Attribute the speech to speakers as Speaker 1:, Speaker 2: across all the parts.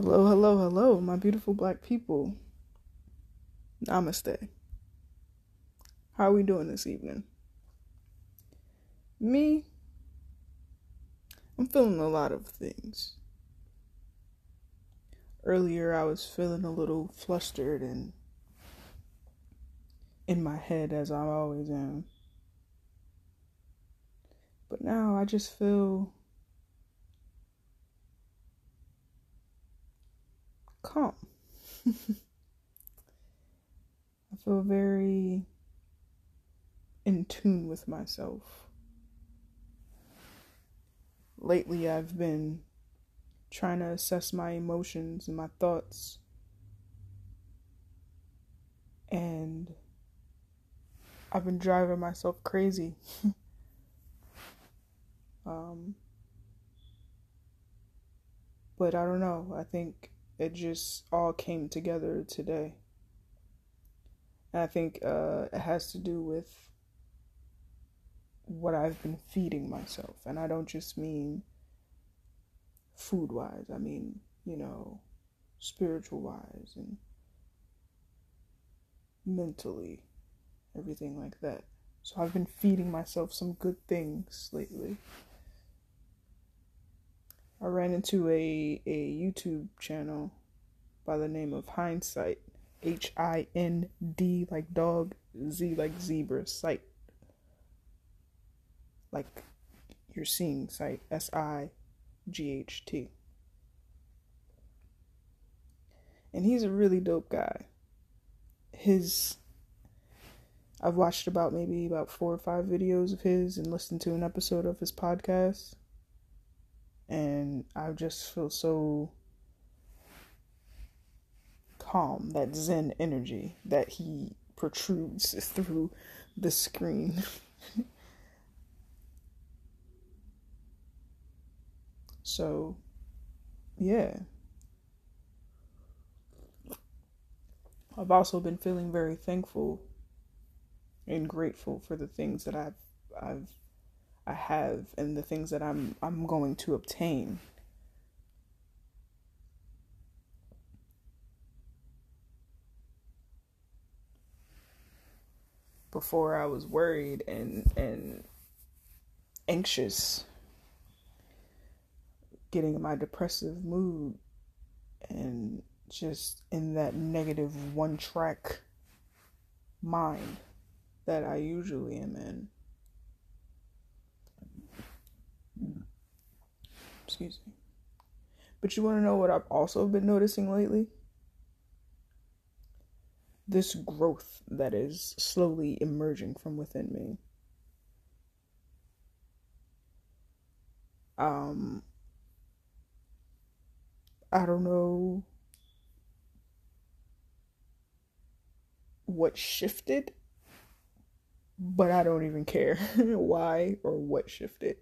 Speaker 1: Hello, hello, hello, my beautiful black people. Namaste. How are we doing this evening? Me, I'm feeling a lot of things. Earlier, I was feeling a little flustered and in my head, as I always am. But now I just feel calm. I feel very in tune with myself. Lately, I've been trying to assess my emotions and my thoughts. And I've been driving myself crazy. um, but I don't know. I think it just all came together today. And I think uh, it has to do with what I've been feeding myself. And I don't just mean food wise, I mean, you know, spiritual wise and mentally, everything like that. So I've been feeding myself some good things lately. I ran into a, a YouTube channel by the name of Hindsight. H I N D like dog, Z like zebra, sight. Like you're seeing sight. S I G H T. And he's a really dope guy. His I've watched about maybe about four or five videos of his and listened to an episode of his podcast and I just feel so calm, that zen energy that he protrudes through the screen. so, yeah. I've also been feeling very thankful and grateful for the things that I've I've I have and the things that I'm I'm going to obtain. Before I was worried and and anxious getting in my depressive mood and just in that negative one track mind that I usually am in. Excuse me. But you want to know what I've also been noticing lately? This growth that is slowly emerging from within me. Um, I don't know what shifted, but I don't even care why or what shifted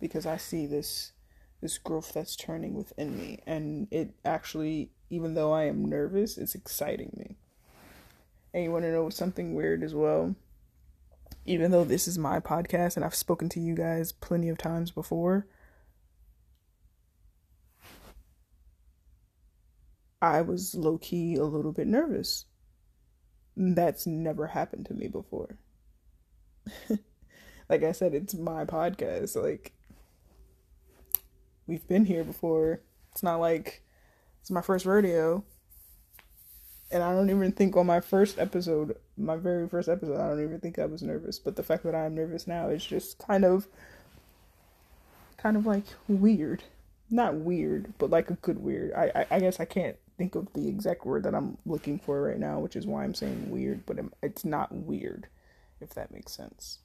Speaker 1: because I see this this growth that's turning within me and it actually even though I am nervous, it's exciting me. And you want to know something weird as well? Even though this is my podcast and I've spoken to you guys plenty of times before, I was low key a little bit nervous. That's never happened to me before. like I said, it's my podcast. Like, we've been here before. It's not like it's my first rodeo. And I don't even think on my first episode, my very first episode, I don't even think I was nervous. But the fact that I'm nervous now is just kind of, kind of like weird. Not weird, but like a good weird. I, I, I guess I can't think of the exact word that I'm looking for right now, which is why I'm saying weird, but it's not weird, if that makes sense.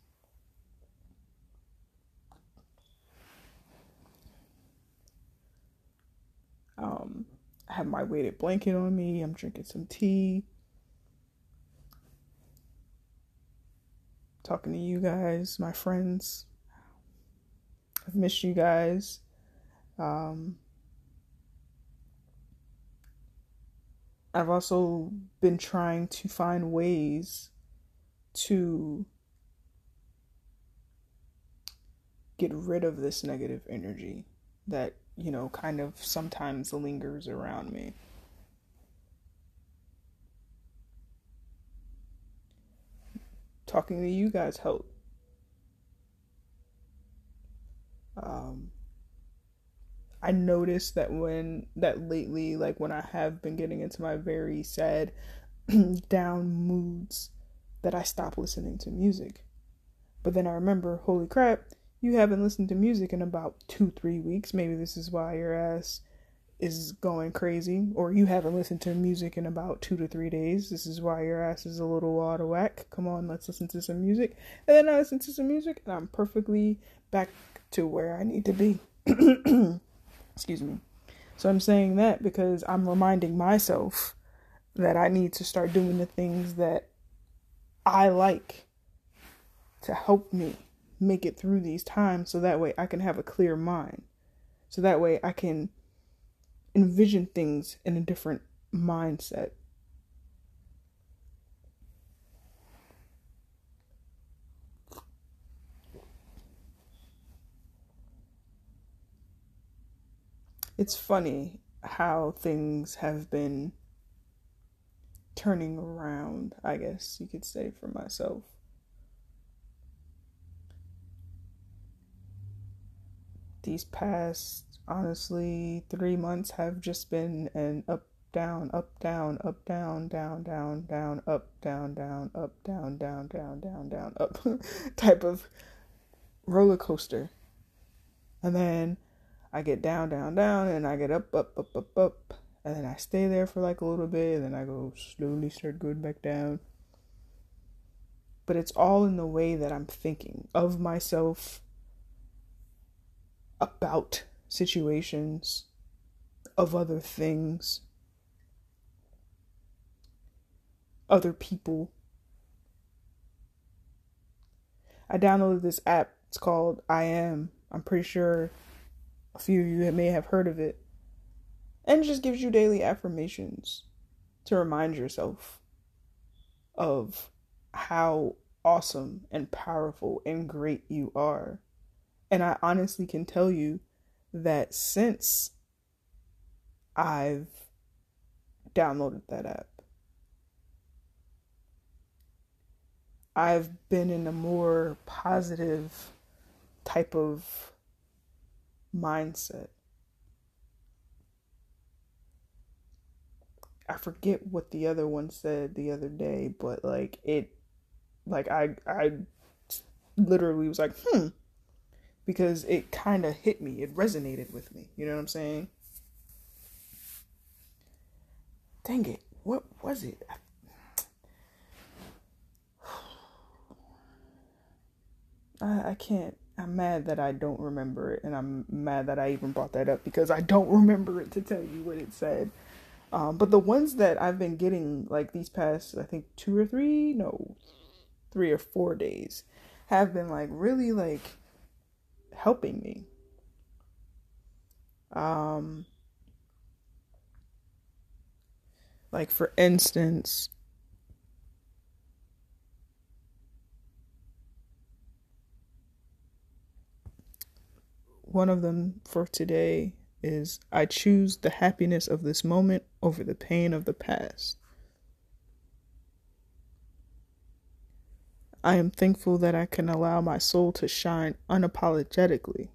Speaker 1: Um, I have my weighted blanket on me. I'm drinking some tea. Talking to you guys, my friends. I've missed you guys. Um, I've also been trying to find ways to get rid of this negative energy that you know, kind of sometimes lingers around me. Talking to you guys help. Um, I noticed that when that lately, like when I have been getting into my very sad, down moods, that I stop listening to music. But then I remember, holy crap, you haven't listened to music in about two, three weeks. Maybe this is why your ass is going crazy. Or you haven't listened to music in about two to three days. This is why your ass is a little out of whack. Come on, let's listen to some music. And then I listen to some music and I'm perfectly back to where I need to be. Excuse me. So I'm saying that because I'm reminding myself that I need to start doing the things that I like to help me make it through these times so that way I can have a clear mind. So that way I can envision things in a different mindset. It's funny how things have been turning around, I guess you could say, for myself. These past honestly three months have just been an up down up down up down down down down up down down up down down down down down up type of roller coaster and then i get down down down and i get up up up up up and then i stay there for like a little bit and then i go slowly start going back down but it's all in the way that i'm thinking of myself about situations, of other things, other people. I downloaded this app. It's called I Am. I'm pretty sure a few of you may have heard of it. And it just gives you daily affirmations to remind yourself of how awesome and powerful and great you are. And I honestly can tell you that since I've downloaded that app, I've been in a more positive type of mindset. I forget what the other one said the other day, but like it like I I literally was like, "Hmm, because it kind of hit me. It resonated with me. You know what I'm saying? Dang it. What was it? I, I can't. I'm mad that I don't remember it, and I'm mad that I even brought that up because I don't remember it to tell you what it said. Um, but the ones that I've been getting, like these past, I think two or three, no, three or four days, have been like really like helping me. Um, like, for instance, one of them for today is I choose the happiness of this moment over the pain of the past. I am thankful that I can allow my soul to shine unapologetically.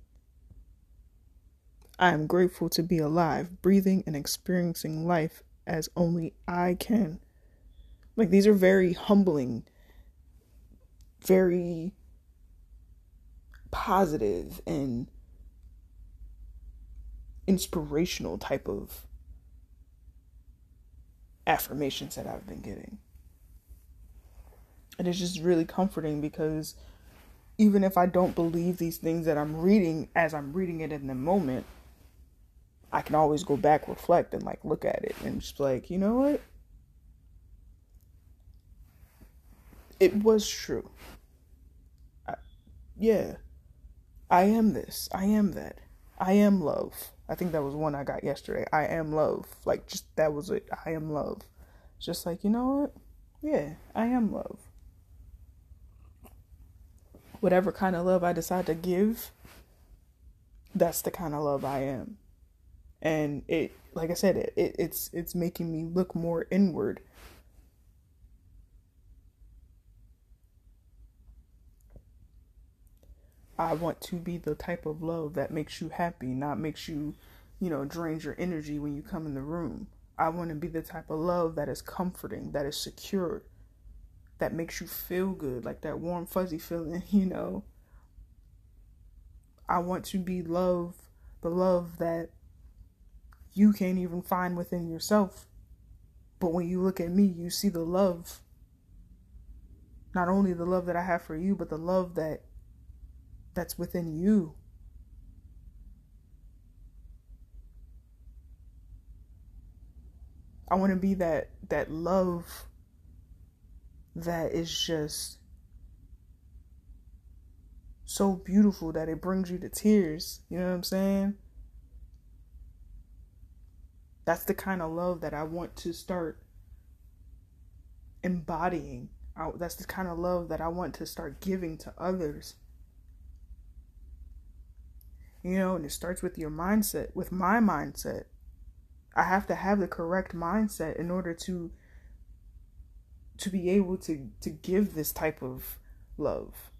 Speaker 1: I am grateful to be alive, breathing, and experiencing life as only I can. Like, these are very humbling, very positive, and inspirational type of affirmations that I've been getting. And it's just really comforting because even if I don't believe these things that I'm reading as I'm reading it in the moment, I can always go back, reflect, and like look at it and just like, you know what? It was true. I, yeah. I am this. I am that. I am love. I think that was one I got yesterday. I am love. Like, just that was it. I am love. Just like, you know what? Yeah, I am love whatever kind of love I decide to give, that's the kind of love I am. and it like I said, it, it it's it's making me look more inward. I want to be the type of love that makes you happy, not makes you, you know, drains your energy when you come in the room. I want to be the type of love that is comforting, that is secure, that makes you feel good, like that warm, fuzzy feeling, you know. I want to be love, the love that you can't even find within yourself. But when you look at me, you see the love. Not only the love that I have for you, but the love that that's within you. I want to be that that love that is just so beautiful that it brings you to tears. You know what I'm saying? That's the kind of love that I want to start embodying. I, that's the kind of love that I want to start giving to others. You know, and it starts with your mindset, with my mindset. I have to have the correct mindset in order to to be able to to give this type of love,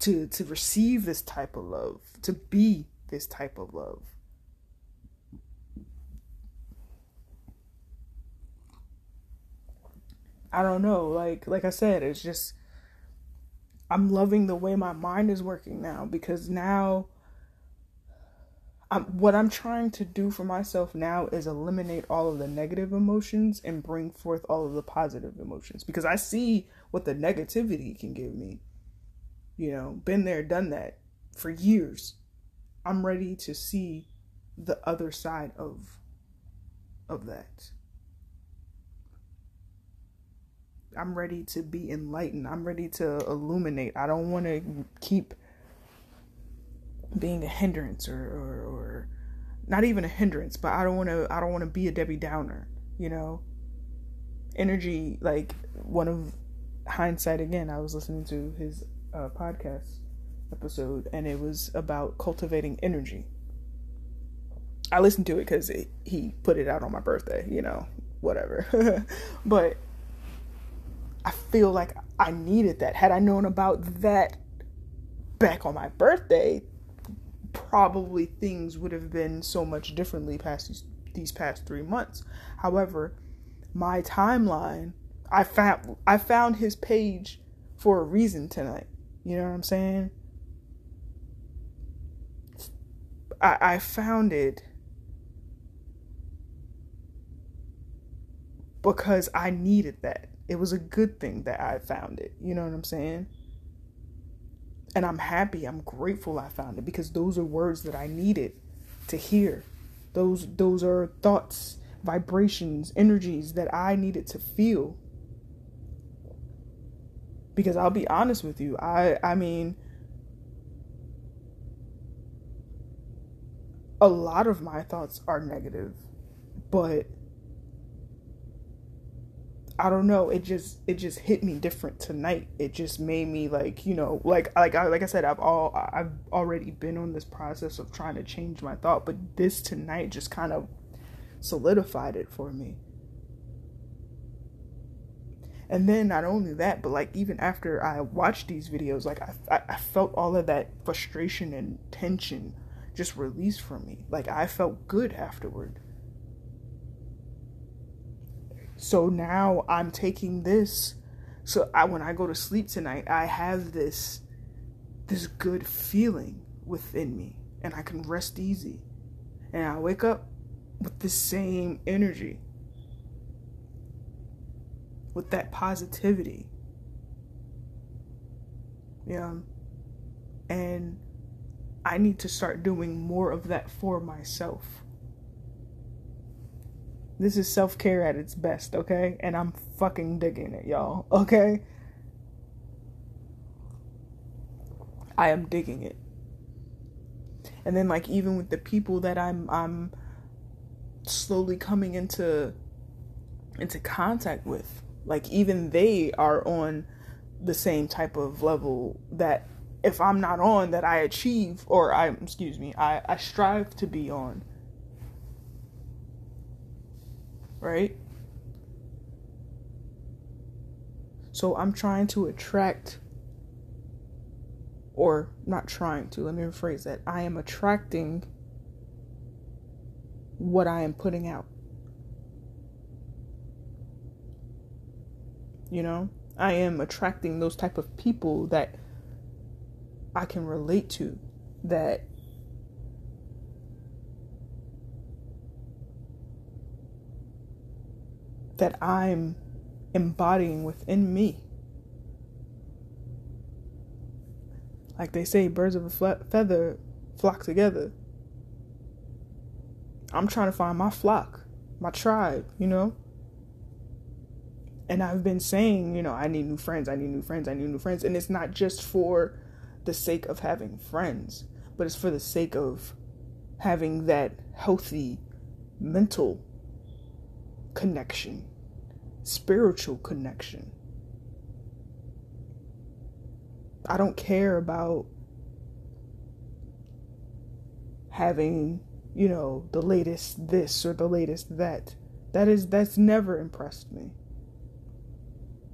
Speaker 1: to to receive this type of love, to be this type of love. I don't know, like like I said, it's just I'm loving the way my mind is working now because now I'm, what I'm trying to do for myself now is eliminate all of the negative emotions and bring forth all of the positive emotions because I see what the negativity can give me. You know, been there, done that for years. I'm ready to see the other side of of that. I'm ready to be enlightened. I'm ready to illuminate. I don't want to keep being a hindrance or, or, or not even a hindrance, but I don't want to I don't want to be a Debbie Downer, you know. Energy like one of hindsight again, I was listening to his uh, podcast episode and it was about cultivating energy. I listened to it cuz he put it out on my birthday, you know, whatever. but I feel like I needed that. Had I known about that back on my birthday, probably things would have been so much differently past these, these past three months. However, my timeline, I found I found his page for a reason tonight. You know what I'm saying? I, I found it because I needed that. It was a good thing that I found it. You know what I'm saying? And I'm happy, I'm grateful I found it because those are words that I needed to hear. Those those are thoughts, vibrations, energies that I needed to feel. Because I'll be honest with you, I I mean a lot of my thoughts are negative, but I don't know. It just it just hit me different tonight. It just made me like you know like like I, like I said I've all I've already been on this process of trying to change my thought, but this tonight just kind of solidified it for me. And then not only that, but like even after I watched these videos, like I I, I felt all of that frustration and tension just released from me. Like I felt good afterward. So now I'm taking this. So I, when I go to sleep tonight, I have this this good feeling within me and I can rest easy. And I wake up with the same energy. With that positivity. Yeah. And I need to start doing more of that for myself. This is self care at its best, okay? And I'm fucking digging it, y'all, okay? I am digging it. And then like even with the people that I'm I'm slowly coming into into contact with, like even they are on the same type of level that if I'm not on that I achieve or I excuse me, I, I strive to be on right? So I'm trying to attract, or not trying to, let me rephrase that. I am attracting what I am putting out. You know, I am attracting those type of people that I can relate to, that that I'm embodying within me. Like they say, birds of a feather flock together. I'm trying to find my flock, my tribe, you know? And I've been saying, you know, I need new friends, I need new friends, I need new friends. And it's not just for the sake of having friends, but it's for the sake of having that healthy mental connection, spiritual connection. I don't care about having, you know, the latest this or the latest that. That is that's never impressed me.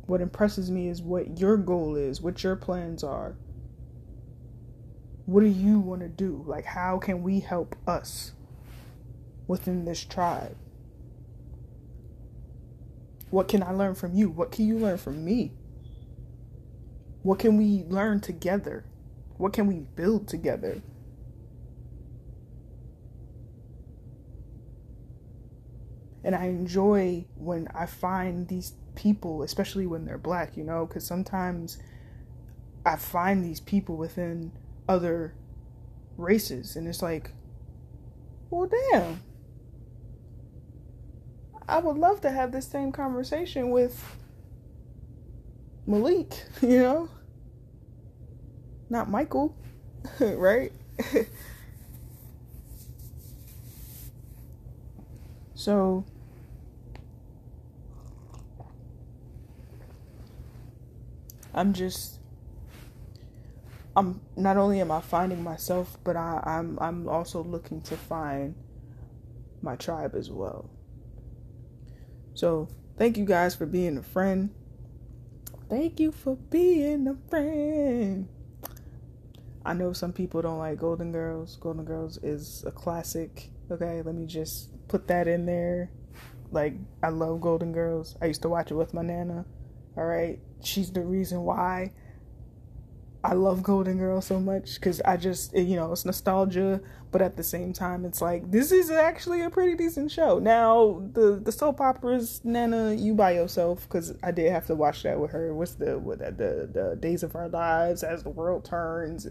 Speaker 1: What impresses me is what your goal is, what your plans are. What do you want to do? Like how can we help us within this tribe? What can I learn from you? What can you learn from me? What can we learn together? What can we build together? And I enjoy when I find these people, especially when they're black, you know, because sometimes I find these people within other races, and it's like, well, damn, I would love to have this same conversation with Malik, you know? Not Michael, right? so I'm just I'm not only am I finding myself, but I, I'm I'm also looking to find my tribe as well. So, thank you guys for being a friend. Thank you for being a friend. I know some people don't like Golden Girls. Golden Girls is a classic. Okay, let me just put that in there. Like, I love Golden Girls. I used to watch it with my nana. All right, she's the reason why I love Golden Girl so much because I just, you know, it's nostalgia, but at the same time, it's like this is actually a pretty decent show. Now, the the soap operas, Nana, you by yourself because I did have to watch that with her. What's the what the the Days of Our Lives as the world turns?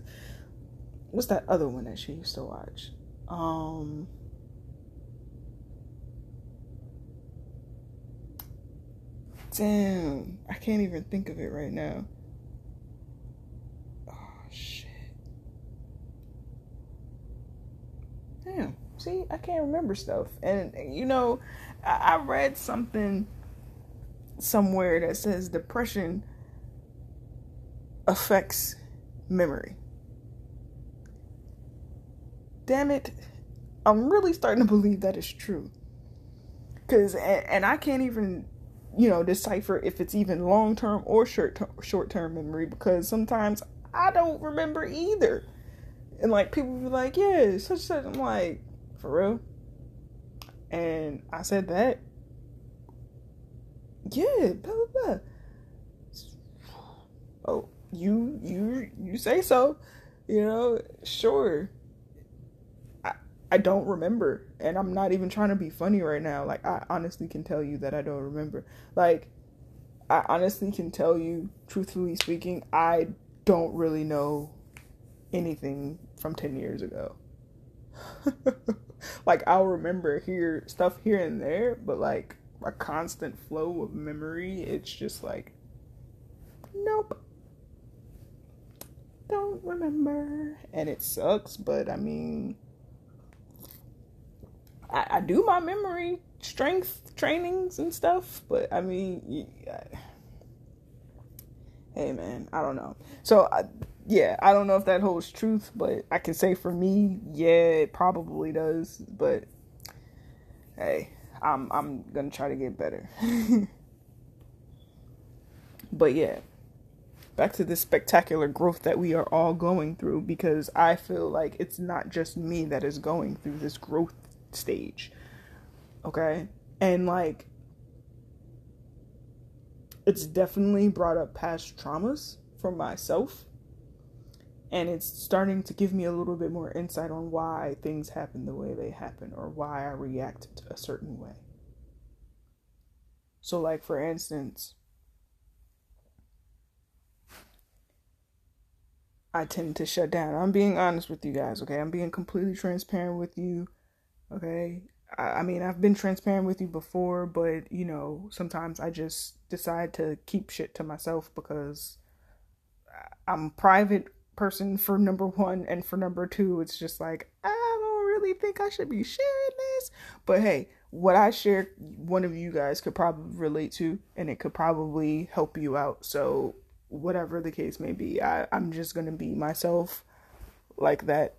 Speaker 1: What's that other one that she used to watch? Um. Damn, I can't even think of it right now. Damn. See, I can't remember stuff. And, you know, I, I read something somewhere that says depression affects memory. Damn it. I'm really starting to believe that is true. Cause and, and I can't even, you know, decipher if it's even long term or short short term memory because sometimes I don't remember either. And like people be like, yeah, such such. I'm like, for real. And I said that. Yeah, blah blah blah. Oh, you you you say so. You know, sure. I I don't remember, and I'm not even trying to be funny right now. Like I honestly can tell you that I don't remember. Like I honestly can tell you, truthfully speaking, I don't really know anything from 10 years ago. like I'll remember here stuff here and there, but like a constant flow of memory, it's just like nope. Don't remember. And it sucks, but I mean I, I do my memory strength trainings and stuff, but I mean yeah, hey man, I don't know. So I yeah, I don't know if that holds truth, but I can say for me, yeah, it probably does. But hey, I'm I'm gonna try to get better. but yeah, back to this spectacular growth that we are all going through because I feel like it's not just me that is going through this growth stage. Okay? And like it's definitely brought up past traumas for myself. And it's starting to give me a little bit more insight on why things happen the way they happen or why I react a certain way. So, like, for instance, I tend to shut down. I'm being honest with you guys, okay? I'm being completely transparent with you, okay? I, I mean, I've been transparent with you before, but you know, sometimes I just decide to keep shit to myself because I'm private person for number one, and for number two, it's just like, I don't really think I should be sharing this. But hey, what I share, one of you guys could probably relate to, and it could probably help you out. So whatever the case may be. I, I'm just gonna be myself like that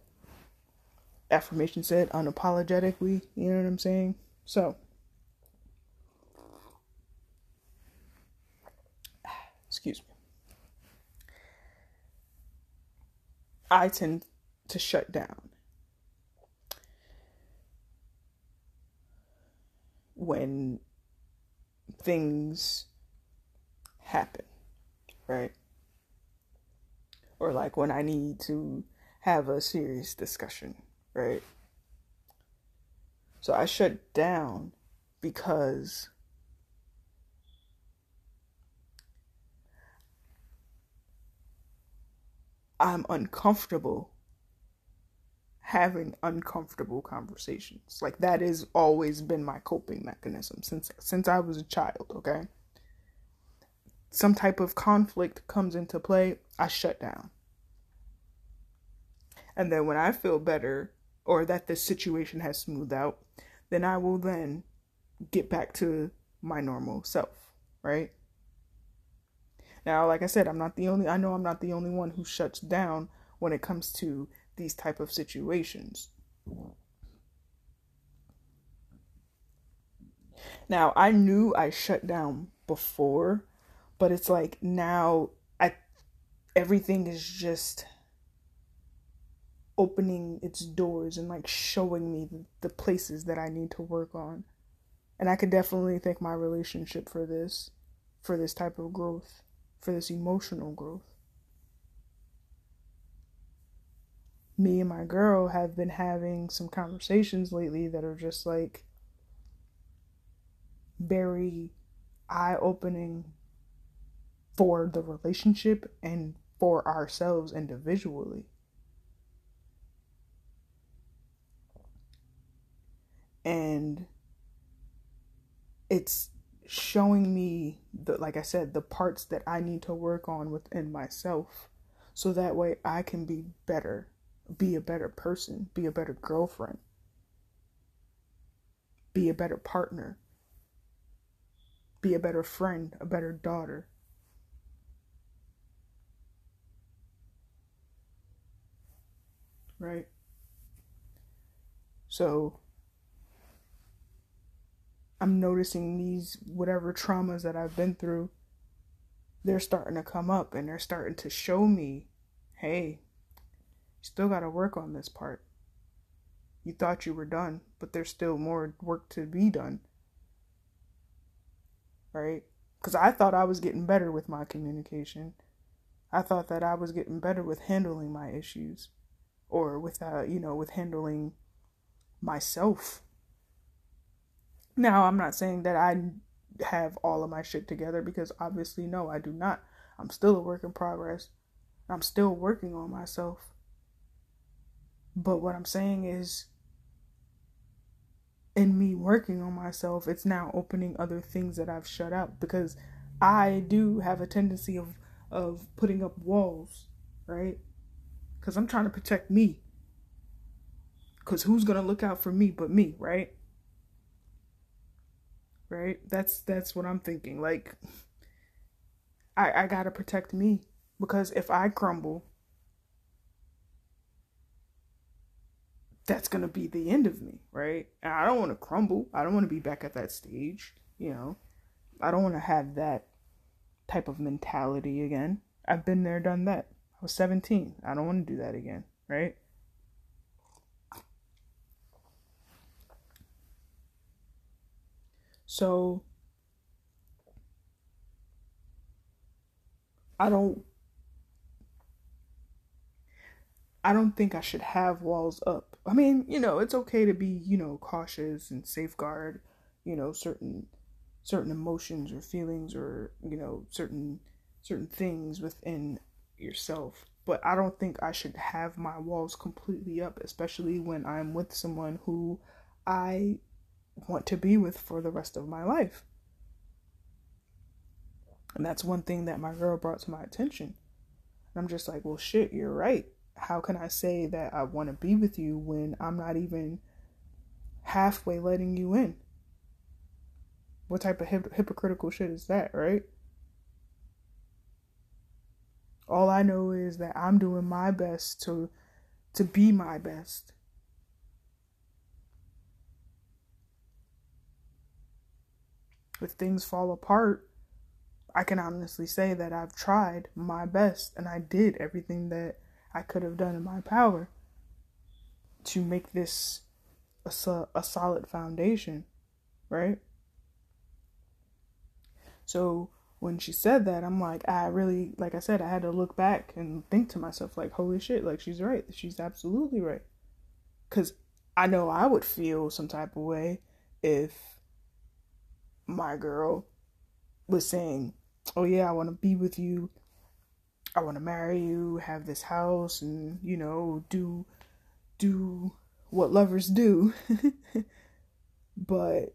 Speaker 1: affirmation said, unapologetically, you know what I'm saying? So excuse me. I tend to shut down when things happen right? Or like when I need to have a serious discussion, right? So I shut down because I'm uncomfortable having uncomfortable conversations. Like that has always been my coping mechanism since since I was a child, okay? some type of conflict comes into play, I shut down. And then when I feel better or that the situation has smoothed out, then I will then get back to my normal self, right? Now, like I said, I'm not the only I know I'm not the only one who shuts down when it comes to these type of situations. Now, I knew I shut down before but it's like now I everything is just opening its doors and like showing me the, places that I need to work on. And I could definitely thank my relationship for this, for this type of growth, for this emotional growth. Me and my girl have been having some conversations lately that are just like very eye opening for the relationship and for ourselves individually. And it's showing me the like I said the parts that I need to work on within myself so that way I can be better, be a better person, be a better girlfriend, be a better partner, be a better friend, a better daughter. right? So I'm noticing these whatever traumas that I've been through, they're starting to come up and they're starting to show me, hey, you still got to work on this part. You thought you were done, but there's still more work to be done. Right? Because I thought I was getting better with my communication. I thought that I was getting better with handling my issues or with uh, you know with handling myself now i'm not saying that i have all of my shit together because obviously no i do not i'm still a work in progress i'm still working on myself but what i'm saying is in me working on myself it's now opening other things that i've shut out because i do have a tendency of of putting up walls right because I'm trying to protect me. Because who's going to look out for me but me, right? Right? That's that's what I'm thinking. Like, I, I got to protect me. Because if I crumble, that's going to be the end of me, right? And I don't want to crumble. I don't want to be back at that stage, you know. I don't want to have that type of mentality again. I've been there, done that. I was 17. I don't want to do that again, right? So I don't I don't think I should have walls up. I mean, you know, it's okay to be, you know, cautious and safeguard, you know, certain certain emotions or feelings or, you know, certain certain things within yourself. But I don't think I should have my walls completely up, especially when I'm with someone who I want to be with for the rest of my life. And that's one thing that my girl brought to my attention. And I'm just like, well, shit, you're right. How can I say that I want to be with you when I'm not even halfway letting you in? What type of hip- hypocritical shit is that, right? All I know is that I'm doing my best to to be my best. If things fall apart, I can honestly say that I've tried my best and I did everything that I could have done in my power to make this a, a solid foundation, right? So when she said that, I'm like, I really, like I said, I had to look back and think to myself, like, holy shit, like she's right. She's absolutely right. Because I know I would feel some type of way if my girl was saying, oh yeah, I want to be with you. I want to marry you, have this house, and, you know, do, do what lovers do. but,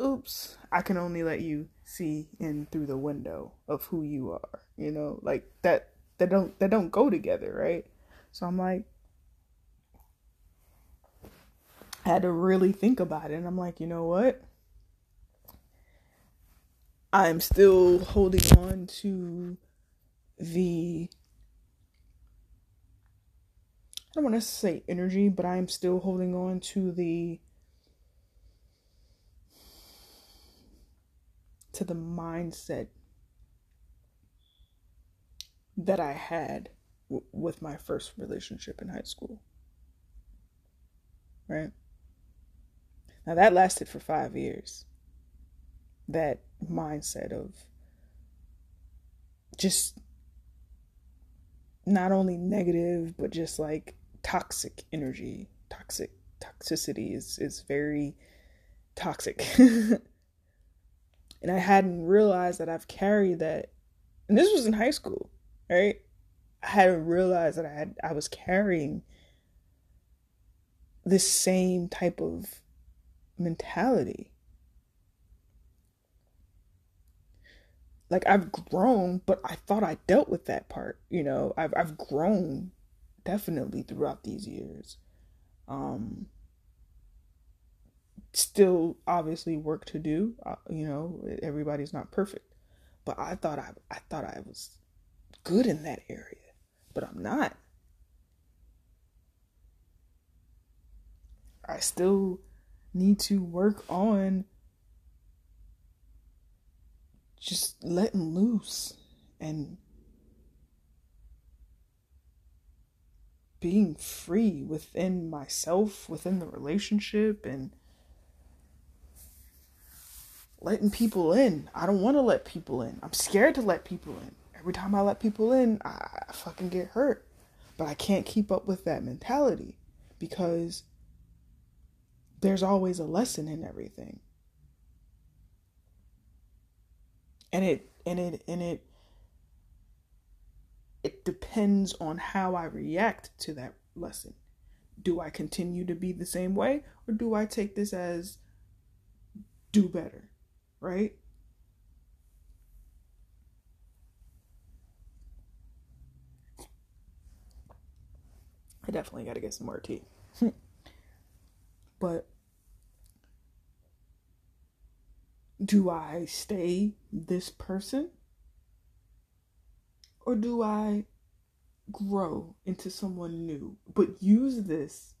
Speaker 1: oops, I can only let you see in through the window of who you are you know like that that don't that don't go together right so i'm like I had to really think about it and i'm like you know what i'm still holding on to the I don't want to say energy, but I am still holding on to the to the mindset that I had w- with my first relationship in high school. Right? Now that lasted for five years. That mindset of just not only negative, but just like toxic energy. Toxic toxicity is, is very toxic. and I hadn't realized that I've carried that. And this was in high school, right? I hadn't realized that I had I was carrying this same type of mentality. Like I've grown, but I thought I dealt with that part. You know, I've I've grown definitely throughout these years. Um, still obviously work to do. Uh, you know, everybody's not perfect, but I thought I I thought I was good in that area, but I'm not. I still need to work on just letting loose and being free within myself, within the relationship, and letting people in. I don't want to let people in. I'm scared to let people in. Every time I let people in, I fucking get hurt. But I can't keep up with that mentality because there's always a lesson in everything. And it and it and it it depends on how I react to that lesson. Do I continue to be the same way or do I take this as do better? right? I definitely got to get some more tea. but do I stay this person? Or do I grow into someone new? But use this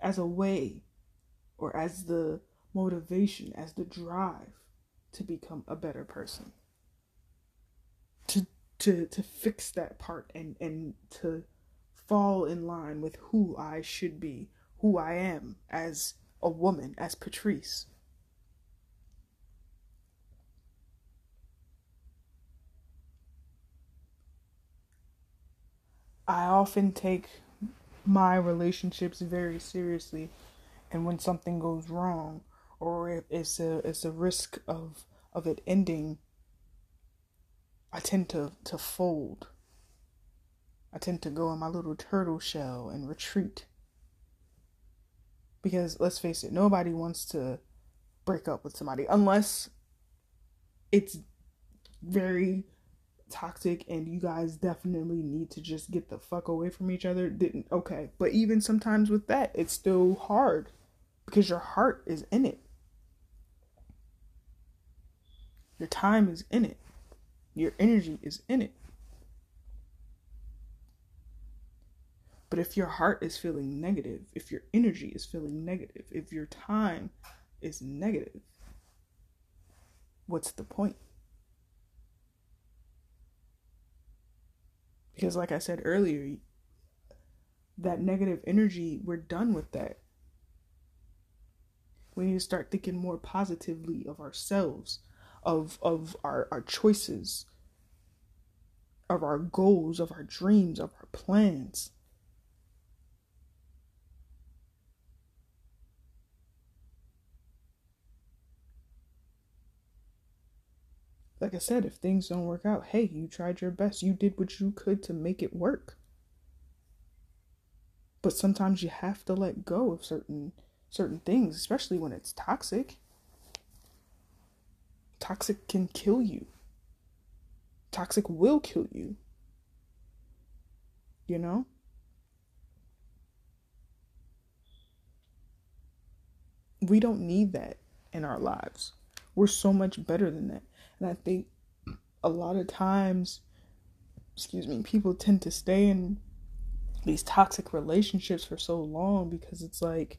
Speaker 1: as a way or as the motivation, as the drive to become a better person. To to to fix that part and and to fall in line with who I should be, who I am as a woman, as Patrice. I often take my relationships very seriously and when something goes wrong or if it's a it's a risk of of it ending I tend to to fold. I tend to go in my little turtle shell and retreat. Because let's face it nobody wants to break up with somebody unless it's very toxic and you guys definitely need to just get the fuck away from each other didn't okay. But even sometimes with that it's still hard because your heart is in it. Your time is in it. Your energy is in it. But if your heart is feeling negative if your energy is feeling negative if your time is negative what's the point Because, like I said earlier, that negative energy, we're done with that. We need to start thinking more positively of ourselves, of of our, our choices, of our goals, of our dreams, of our plans. Like I said, if things don't work out, hey, you tried your best. You did what you could to make it work. But sometimes you have to let go of certain certain things, especially when it's toxic. Toxic can kill you. Toxic will kill you. You know? We don't need that in our lives. We're so much better than that. And I think a lot of times, excuse me, people tend to stay in these toxic relationships for so long because it's like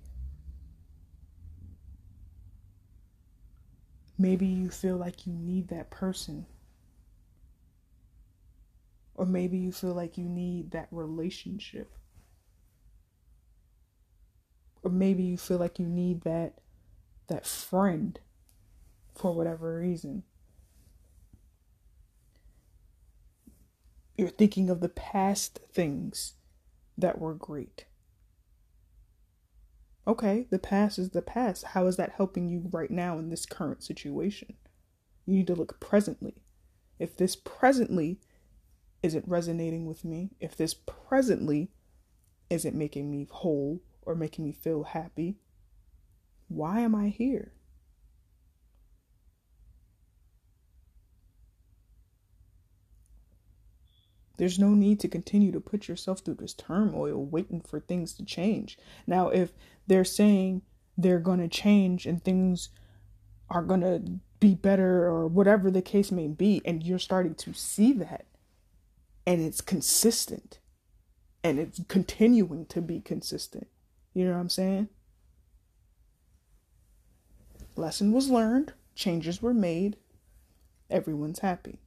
Speaker 1: maybe you feel like you need that person. Or maybe you feel like you need that relationship. Or maybe you feel like you need that that friend for whatever reason. You're thinking of the past things that were great. Okay, the past is the past. How is that helping you right now in this current situation? You need to look presently. If this presently isn't resonating with me, if this presently isn't making me whole or making me feel happy, why am I here? There's no need to continue to put yourself through this turmoil waiting for things to change. Now, if they're saying they're going to change and things are going to be better or whatever the case may be, and you're starting to see that and it's consistent and it's continuing to be consistent, you know what I'm saying? Lesson was learned, changes were made, everyone's happy.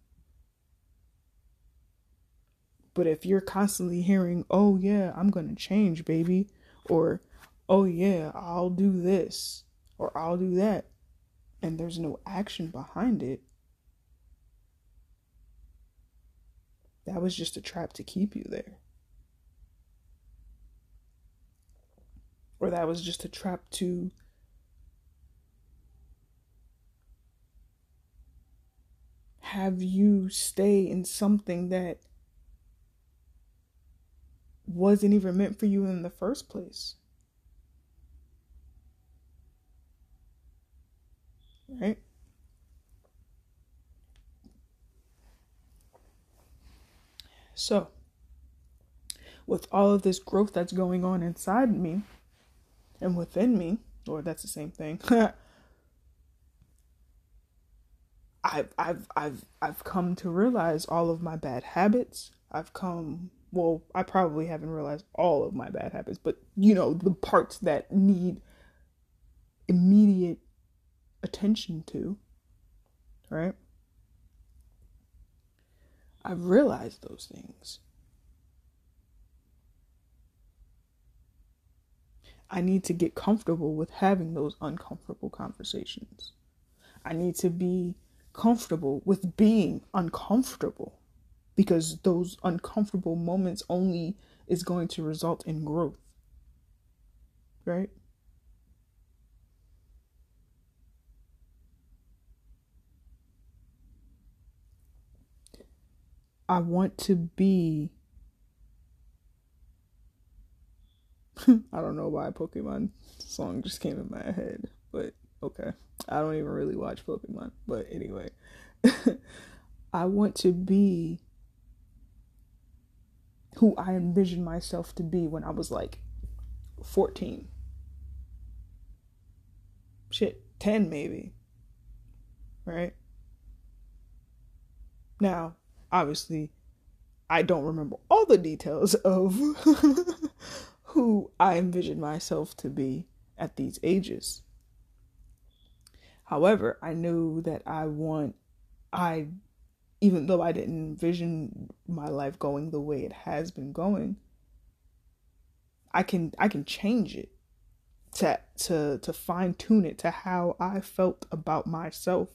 Speaker 1: But if you're constantly hearing, oh, yeah, I'm going to change, baby, or oh, yeah, I'll do this, or I'll do that, and there's no action behind it, that was just a trap to keep you there. Or that was just a trap to have you stay in something that wasn't even meant for you in the first place. Right? So, with all of this growth that's going on inside me and within me, or that's the same thing. I've I've I've I've come to realize all of my bad habits. I've come well, I probably haven't realized all of my bad habits, but you know, the parts that need immediate attention to, right? I've realized those things. I need to get comfortable with having those uncomfortable conversations. I need to be comfortable with being uncomfortable because those uncomfortable moments only is going to result in growth. Right? I want to be I don't know why Pokemon song just came in my head, but okay. I don't even really watch Pokemon, but anyway. I want to be who I envisioned myself to be when I was like 14. Shit, 10 maybe. Right? Now, obviously, I don't remember all the details of who I envisioned myself to be at these ages. However, I knew that I want, I, even though I didn't envision my life going the way it has been going, I can I can change it to to to fine tune it to how I felt about myself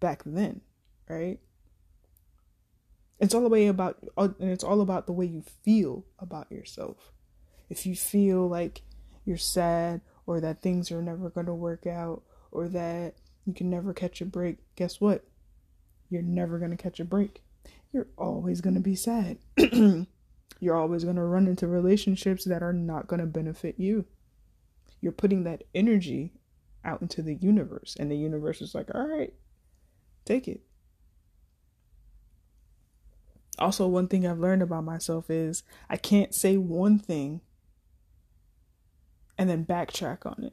Speaker 1: back then, right? It's all the way about uh, and it's all about the way you feel about yourself if you feel like you're sad or that things are never going to work out or that you can never catch a break, guess what? You're never going to catch a break. You're always going to be sad. you're always going to run into relationships that are not going to benefit you. You're putting that energy out into the universe, and the universe is like, all right, take it. Also, one thing I've learned about myself is I can't say one thing and then backtrack on it.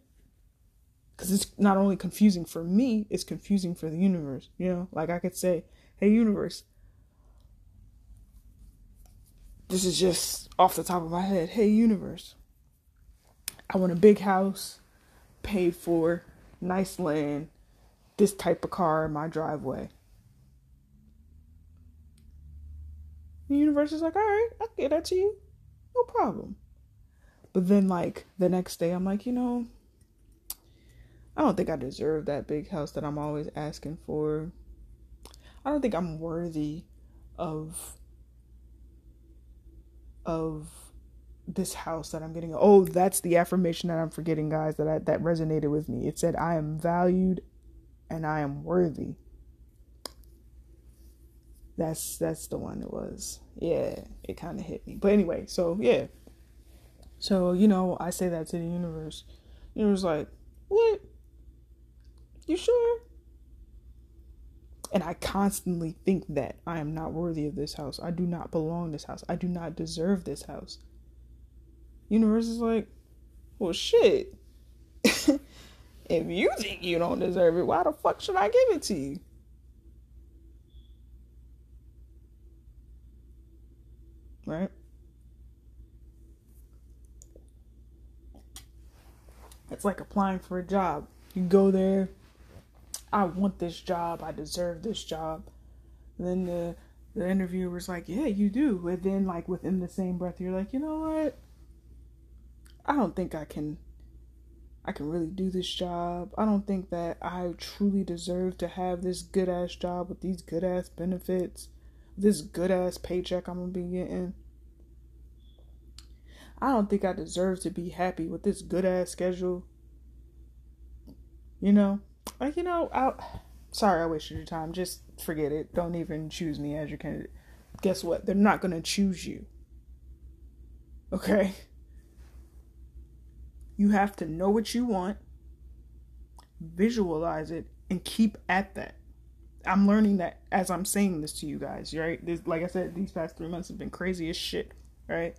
Speaker 1: Because it's not only confusing for me, it's confusing for the universe. You know, like I could say, hey, universe, this is just off the top of my head. Hey, universe, I want a big house, paid for, nice land, this type of car in my driveway. The universe is like, all right, I'll get that to you. No problem. But then, like, the next day, I'm like, you know, I don't think I deserve that big house that I'm always asking for. I don't think I'm worthy of of this house that I'm getting. Oh, that's the affirmation that I'm forgetting, guys, that I, that resonated with me. It said I am valued and I am worthy. That's that's the one it was. Yeah, it kind of hit me. But anyway, so yeah, so, you know, I say that to the universe. Universe like, what? You sure? And I constantly think that I am not worthy of this house. I do not belong this house. I do not deserve this house. Universe is like, well, shit. if you think you don't deserve it, why the fuck should I give it to you? Right? It's like applying for a job. You go there, I want this job, I deserve this job. And then the the interviewer's like, Yeah, you do. And then like within the same breath you're like, you know what? I don't think I can I can really do this job. I don't think that I truly deserve to have this good ass job with these good ass benefits, this good ass paycheck I'm gonna be getting. I don't think I deserve to be happy with this good ass schedule. You know, you know, I sorry I wasted your time. Just forget it. Don't even choose me as your candidate. Guess what? They're not gonna choose you. Okay. You have to know what you want, visualize it, and keep at that. I'm learning that as I'm saying this to you guys, right? This, like I said, these past three months have been crazy as shit, right?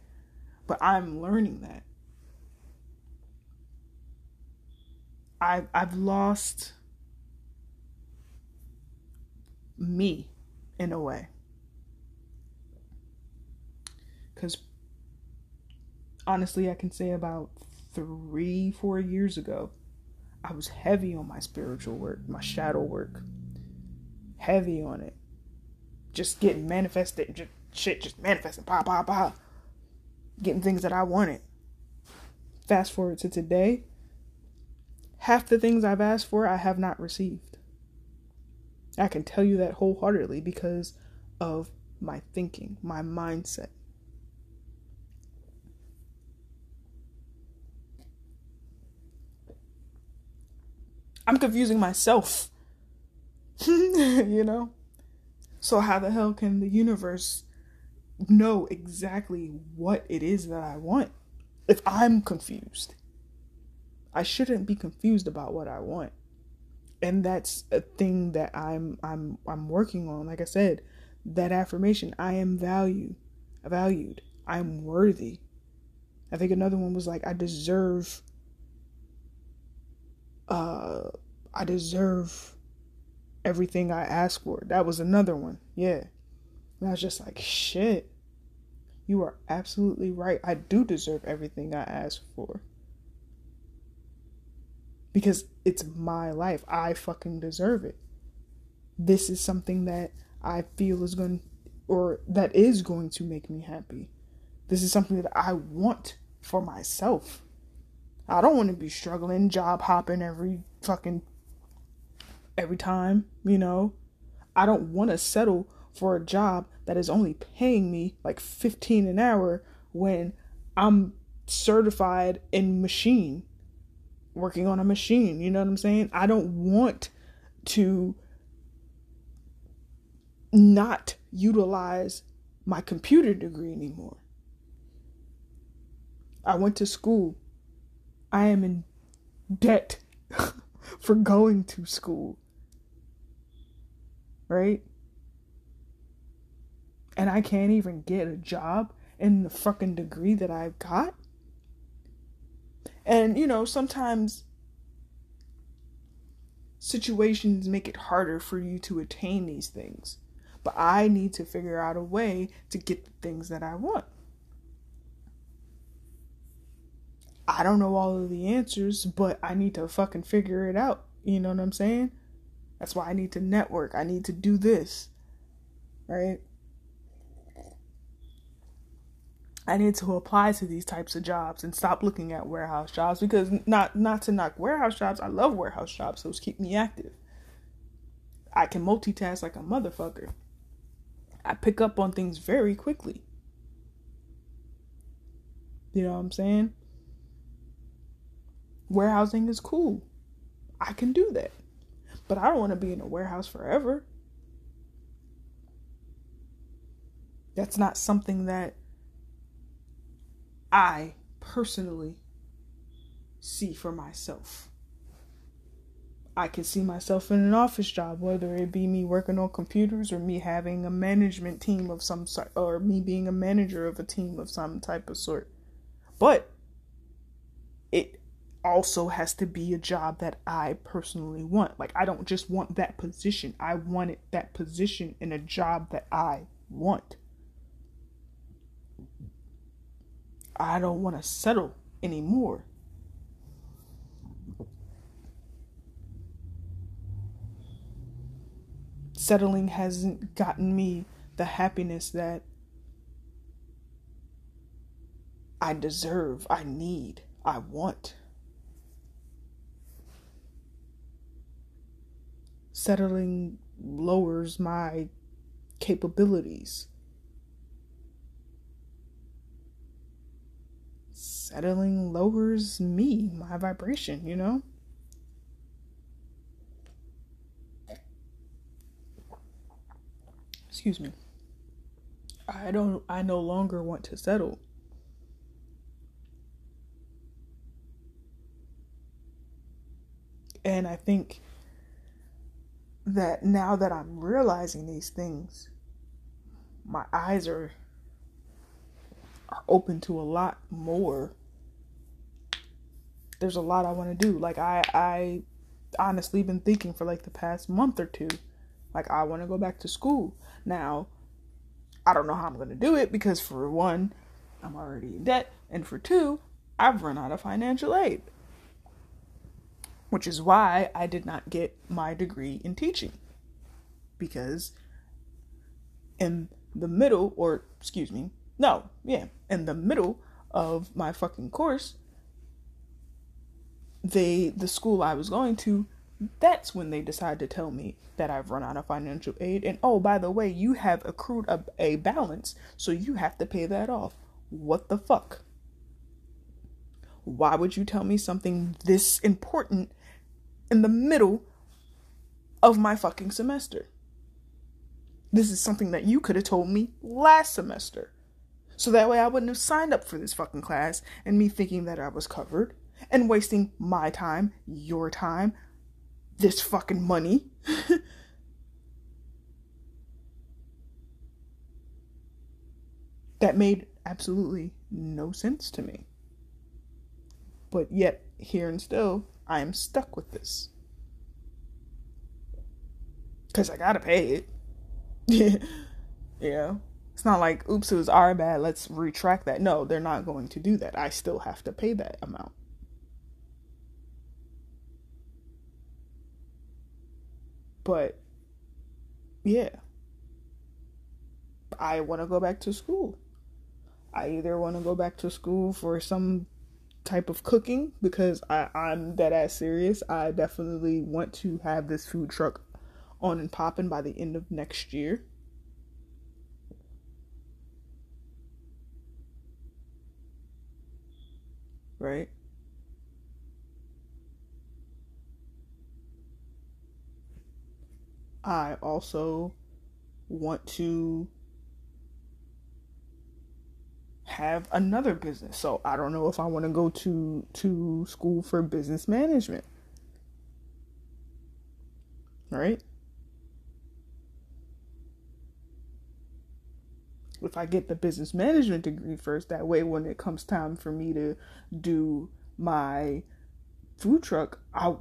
Speaker 1: But I'm learning that. I've I've lost me in a way. Because honestly, I can say about three, four years ago, I was heavy on my spiritual work, my shadow work. Heavy on it. Just getting manifested, just shit, just manifesting, pa pa pa. Getting things that I wanted. Fast forward to today, half the things I've asked for, I have not received. I can tell you that wholeheartedly because of my thinking, my mindset. I'm confusing myself. you know? So, how the hell can the universe know exactly what it is that I want if I'm confused? I shouldn't be confused about what I want. And that's a thing that I'm I'm I'm working on. Like I said, that affirmation, I am value, valued. I'm worthy. I think another one was like I deserve uh I deserve everything I ask for. That was another one. Yeah. And I was just like, shit. You are absolutely right. I do deserve everything I ask for. Because it's my life. I fucking deserve it. This is something that I feel is going or that is going to make me happy. This is something that I want for myself. I don't want to be struggling, job hopping every fucking every time, you know. I don't want to settle for a job that is only paying me like 15 an hour when I'm certified in machine working on a machine, you know what I'm saying? I don't want to not utilize my computer degree anymore. I went to school I am in debt for going to school. Right? And I can't even get a job in the fucking degree that I've got. And, you know, sometimes situations make it harder for you to attain these things. But I need to figure out a way to get the things that I want. I don't know all of the answers, but I need to fucking figure it out. You know what I'm saying? That's why I need to network. I need to do this. Right? I need to apply to these types of jobs and stop looking at warehouse jobs because not not to knock warehouse jobs. I love warehouse jobs. Those keep me active. I can multitask like a motherfucker. I pick up on things very quickly. You know what I'm saying? warehousing is cool. I can do that. But I don't want to be in a warehouse forever. That's not something that I personally see for myself. I can see myself in an office job, whether it be me working on computers or me having a management team of some sort, or me being a manager of a team of some type of sort. But it also has to be a job that I personally want. Like, I don't just want that position, I wanted that position in a job that I want. I don't want to settle anymore. Settling hasn't gotten me the happiness that I deserve, I need, I want. settling lowers my capabilities. Settling lowers me, my vibration, you know? Excuse me. I don't I no longer want to settle. And I think that now that I'm realizing these things, my eyes are are open to a lot more. There's a lot I want to do. Like I I honestly been thinking for like the past month or two. Like I want to go back to school. Now, I don't know how I'm going to do it because for one, I'm already in debt. And for two, I've run out of financial aid. Which is why I did not get my degree in teaching. Because in the middle, or excuse me, no, yeah, in the middle of my fucking course, they the school I was going to, that's when they decide to tell me that I've run out of financial aid. And oh, by the way, you have accrued a, a balance, so you have to pay that off. What the fuck? Why would you tell me something this important in the middle of my fucking semester? This is something that you could have told me last semester. So that way I wouldn't have signed up for this fucking class and me thinking that I was covered and wasting my time, your time, this fucking money. that made absolutely no sense to me. But yet, here and still, I am stuck with this. Because I gotta pay it. yeah. It's not like, oops, it was our bad, let's retract that. No, they're not going to do that. I still have to pay that amount. But, yeah. I want to go back to school. I either want to go back to school for some type of cooking because I, I'm dead ass serious. I definitely want to have this food truck on and popping by the end of next year. Right? I also want to have another business. So I don't know if I want to go to to school for business management. Right? If I get the business management degree first, that way when it comes time for me to do my food truck, I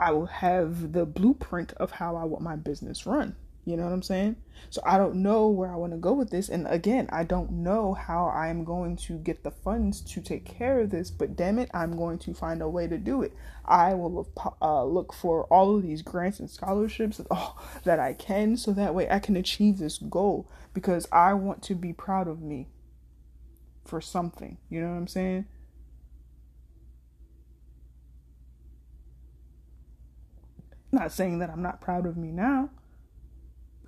Speaker 1: I will have the blueprint of how I want my business run. You know what I'm saying? So I don't know where I want to go with this. And again, I don't know how I'm going to get the funds to take care of this, but damn it, I'm going to find a way to do it. I will uh, look for all of these grants and scholarships that I can so that way I can achieve this goal because I want to be proud of me for something. You know what I'm saying? Not saying that I'm not proud of me now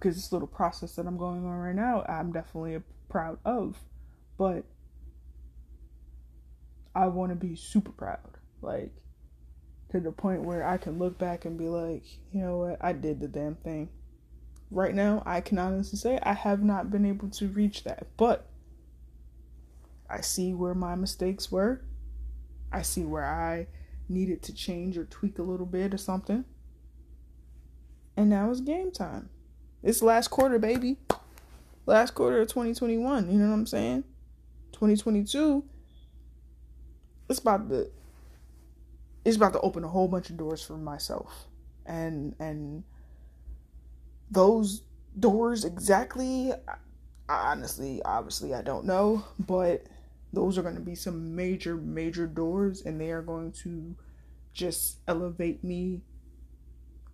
Speaker 1: because this little process that I'm going on right now, I'm definitely proud of. But I want to be super proud. Like, to the point where I can look back and be like, you know what, I did the damn thing. Right now, I can honestly say I have not been able to reach that. But I see where my mistakes were. I see where I needed to change or tweak a little bit or something. And now it's game time. It's last quarter, baby. Last quarter of 2021. You know what I'm saying? 2022. It's about to. It's about to open a whole bunch of doors for myself, and and those doors exactly. Honestly, obviously, I don't know, but those are going to be some major, major doors, and they are going to just elevate me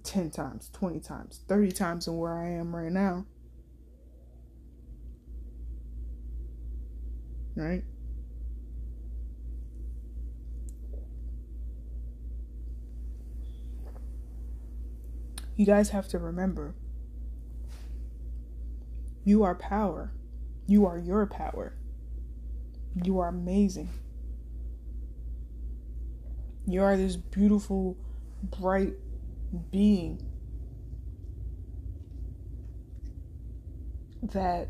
Speaker 1: 10 times, 20 times, 30 times than where I am right now. Right? You guys have to remember you are power. You are your power. You are amazing. You are this beautiful, bright, being that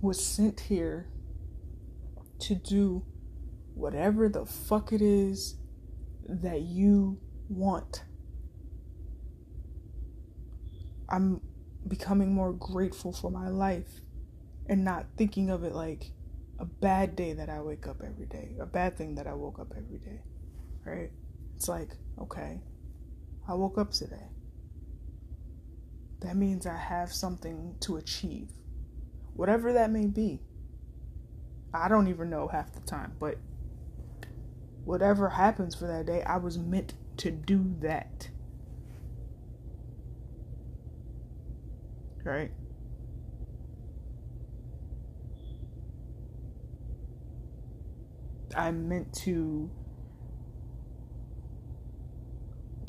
Speaker 1: was sent here to do whatever the fuck it is that you want. I'm becoming more grateful for my life and not thinking of it like a bad day that I wake up every day, a bad thing that I woke up every day, right? It's like, okay, I woke up today. That means I have something to achieve, whatever that may be. I don't even know half the time, but whatever happens for that day, I was meant to do that. Right? I'm meant to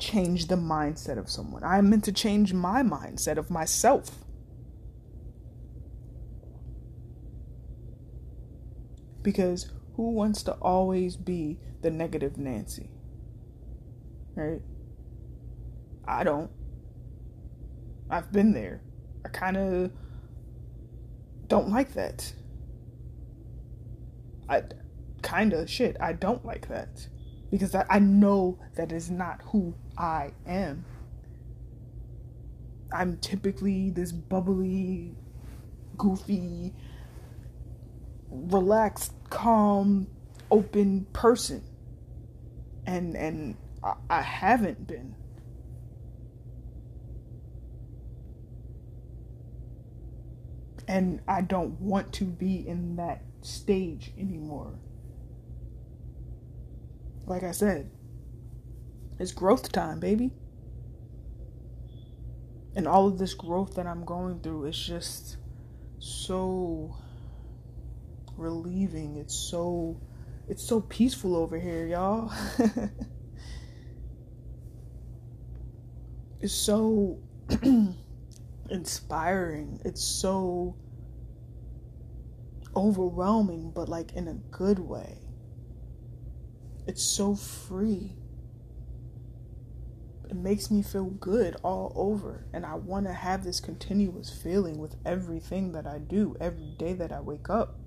Speaker 1: change the mindset of someone. I'm meant to change my mindset of myself. Because who wants to always be the negative Nancy? Right? I don't. I've been there. I kind of don't like that. I kind of shit. I don't like that because I, I know that is not who I am. I'm typically this bubbly, goofy, relaxed, calm, open person. And and I, I haven't been. And I don't want to be in that stage anymore. Like I said, it's growth time, baby. And all of this growth that I'm going through is just so relieving. It's so it's so peaceful over here, y'all. it's so inspiring. It's so overwhelming, but like in a good way. It's so free. It makes me feel good all over. And I want to have this continuous feeling with everything that I do, every day that I wake up.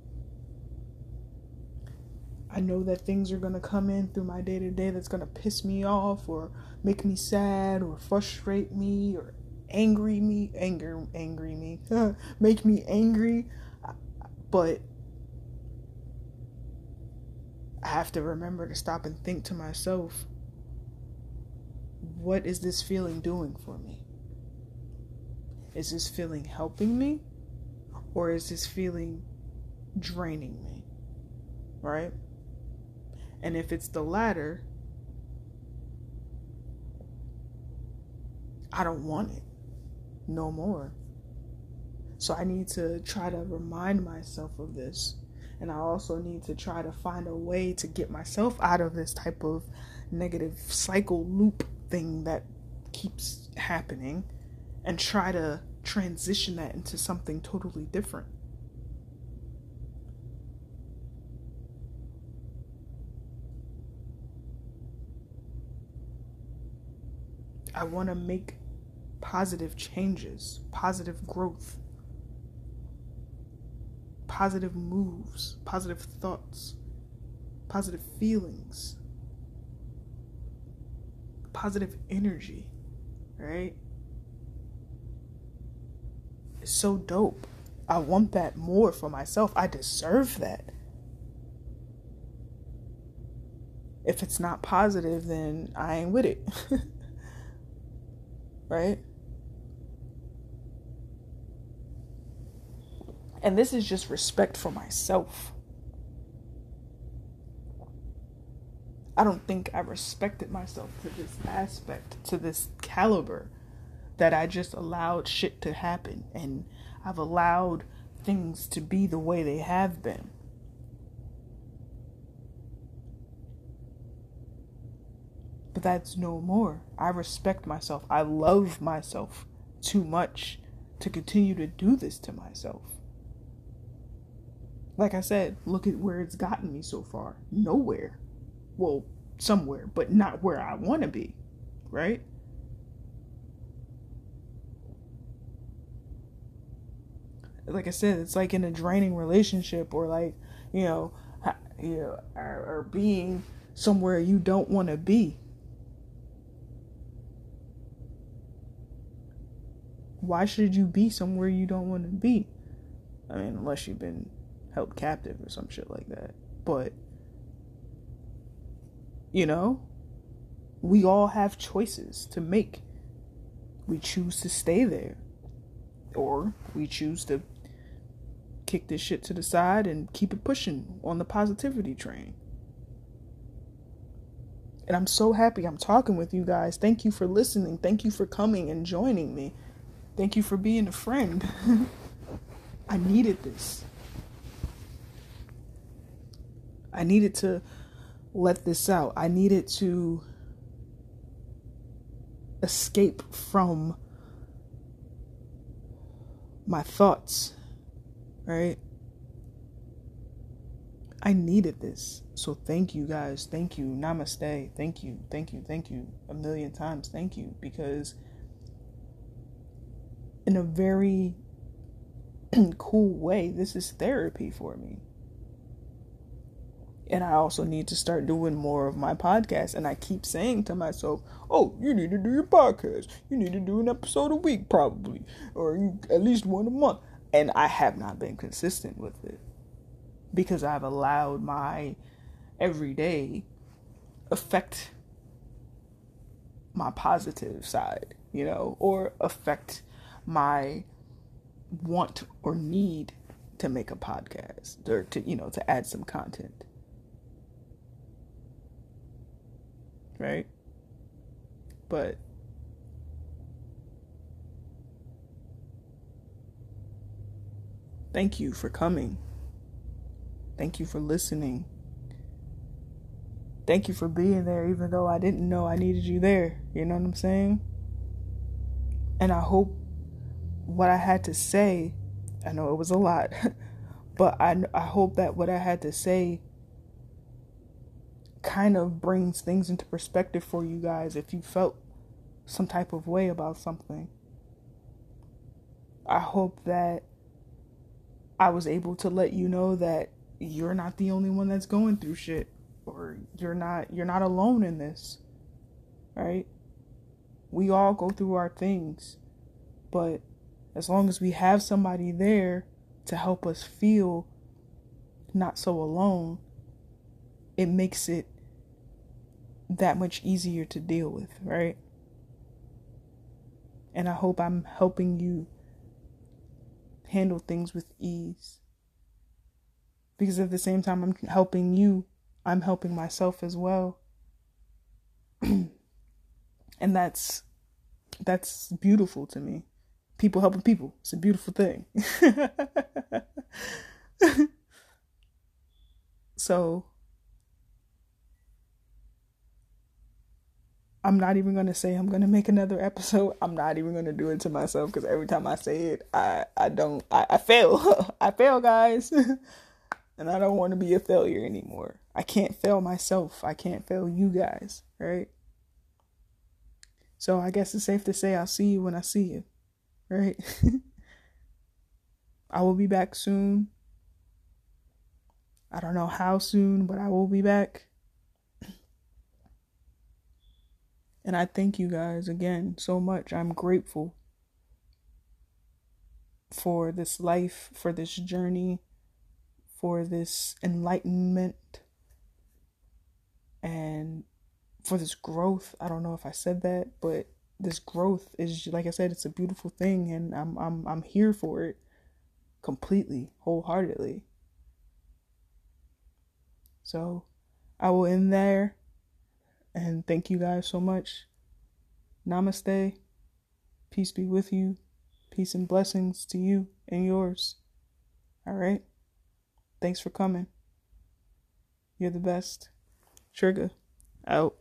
Speaker 1: I know that things are going to come in through my day to day that's going to piss me off or make me sad or frustrate me or angry me, anger, angry me, make me angry. But I have to remember to stop and think to myself, what is this feeling doing for me? Is this feeling helping me? Or is this feeling draining me? Right? And if it's the latter, I don't want it no more. So I need to try to remind myself of this and I also need to try to find a way to get myself out of this type of negative cycle loop thing that keeps happening and try to transition that into something totally different. I want to make positive changes, positive growth positive moves, positive thoughts, positive feelings, positive energy, right? It's so dope. I want that more for myself. I deserve that. If it's not positive, then I ain't with it. right? And this is just respect for myself. I don't think I respected myself to this aspect, to this caliber, that I just allowed shit to happen and I've allowed things to be the way they have been. But that's no more. I respect myself. I love myself too much to continue to do this to myself. Like I said, look at where it's gotten me so far. Nowhere. Well, somewhere, but not where I want to be, right? Like I said, it's like in a draining relationship or like, you know, you know, or, or being somewhere you don't want to be. Why should you be somewhere you don't want to be? I mean, unless you've been held captive or some shit like that. But, you know, we all have choices to make. We choose to stay there, or we choose to kick this shit to the side and keep it pushing on the positivity train. And I'm so happy I'm talking with you guys. Thank you for listening. Thank you for coming and joining me. Thank you for being a friend. I needed this. I needed to let this out. I needed to escape from my thoughts, right? I needed this. So thank you guys. Thank you. Namaste. Thank you. Thank you. Thank you a million times. Thank you. Because in a very cool way, this is therapy for me. And I also need to start doing more of my podcast. And I keep saying to myself, oh, you need to do your podcast. You need to do an episode a week, probably, or at least one a month. And I have not been consistent with it because I've allowed my everyday affect my positive side, you know, or affect my want or need to make a podcast or to, you know, to add some content. Right? But thank you for coming. Thank you for listening. Thank you for being there, even though I didn't know I needed you there. You know what I'm saying? And I hope what I had to say, I know it was a lot, but I, I hope that what I had to say kind of brings things into perspective for you guys if you felt some type of way about something. I hope that I was able to let you know that you're not the only one that's going through shit or you're not you're not alone in this. Right? We all go through our things. But as long as we have somebody there to help us feel not so alone, it makes it that much easier to deal with, right? And I hope I'm helping you handle things with ease. Because at the same time, I'm helping you, I'm helping myself as well. and that's that's beautiful to me people helping people. It's a beautiful thing. so I'm not even to say I'm to make another episode. I'm not even to do it to myself because every time I say it, I, I don't, I, I fail. I fail, guys. and I don't want to be a failure anymore. I can't fail myself. I can't fail you guys, right? So I guess it's safe to say I'll see you when I see you right? I will be back soon. I don't know how soon, but I will be back. And I thank you guys again so much. I'm grateful for this life, for this journey, for this enlightenment, and for this growth. I don't know if I said that, but this growth is like I said, it's a beautiful thing, and I'm I'm I'm here for it completely, wholeheartedly. So I will end there, and thank you guys so much. Namaste. Peace be with you. Peace and blessings to you and yours. All right. Thanks for coming. You're the best. Trigga out.